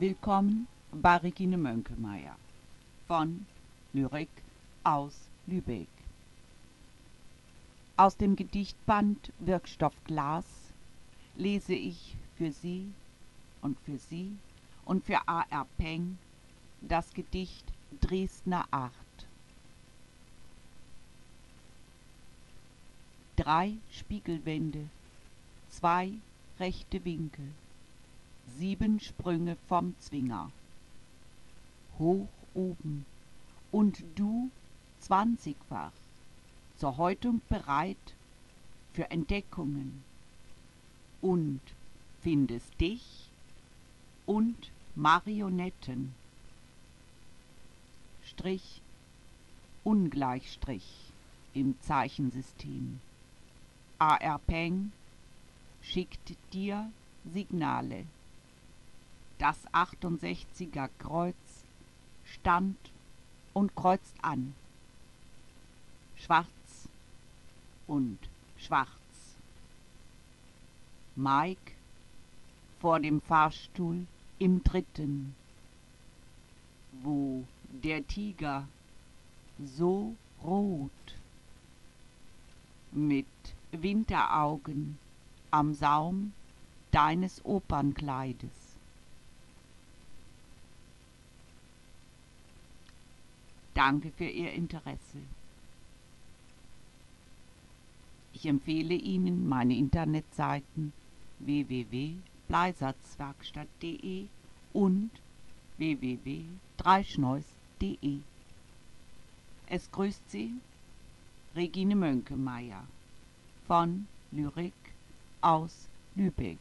Willkommen bei Regine Mönkemeyer von Lyrik aus Lübeck. Aus dem Gedichtband Wirkstoff Glas lese ich für Sie und für Sie und für A.R. Peng das Gedicht Dresdner Acht. Drei Spiegelwände, zwei rechte Winkel, sieben Sprünge vom Zwinger. Hoch oben und du zwanzigfach, zur Häutung bereit für Entdeckungen. Und findest dich und Marionetten. Strich, Ungleichstrich im Zeichensystem. A.R. Peng schickt dir Signale. Das 68er Kreuz stand und kreuzt an. Schwarz und schwarz. Mike vor dem Fahrstuhl im dritten, wo der Tiger so rot mit Winteraugen am Saum deines Opernkleides. Danke für Ihr Interesse. Ich empfehle Ihnen meine Internetseiten www.bleisatzwerkstatt.de und www.dreischneus.de. Es grüßt Sie Regine Mönkemeyer von Lyrik aus Lübeck.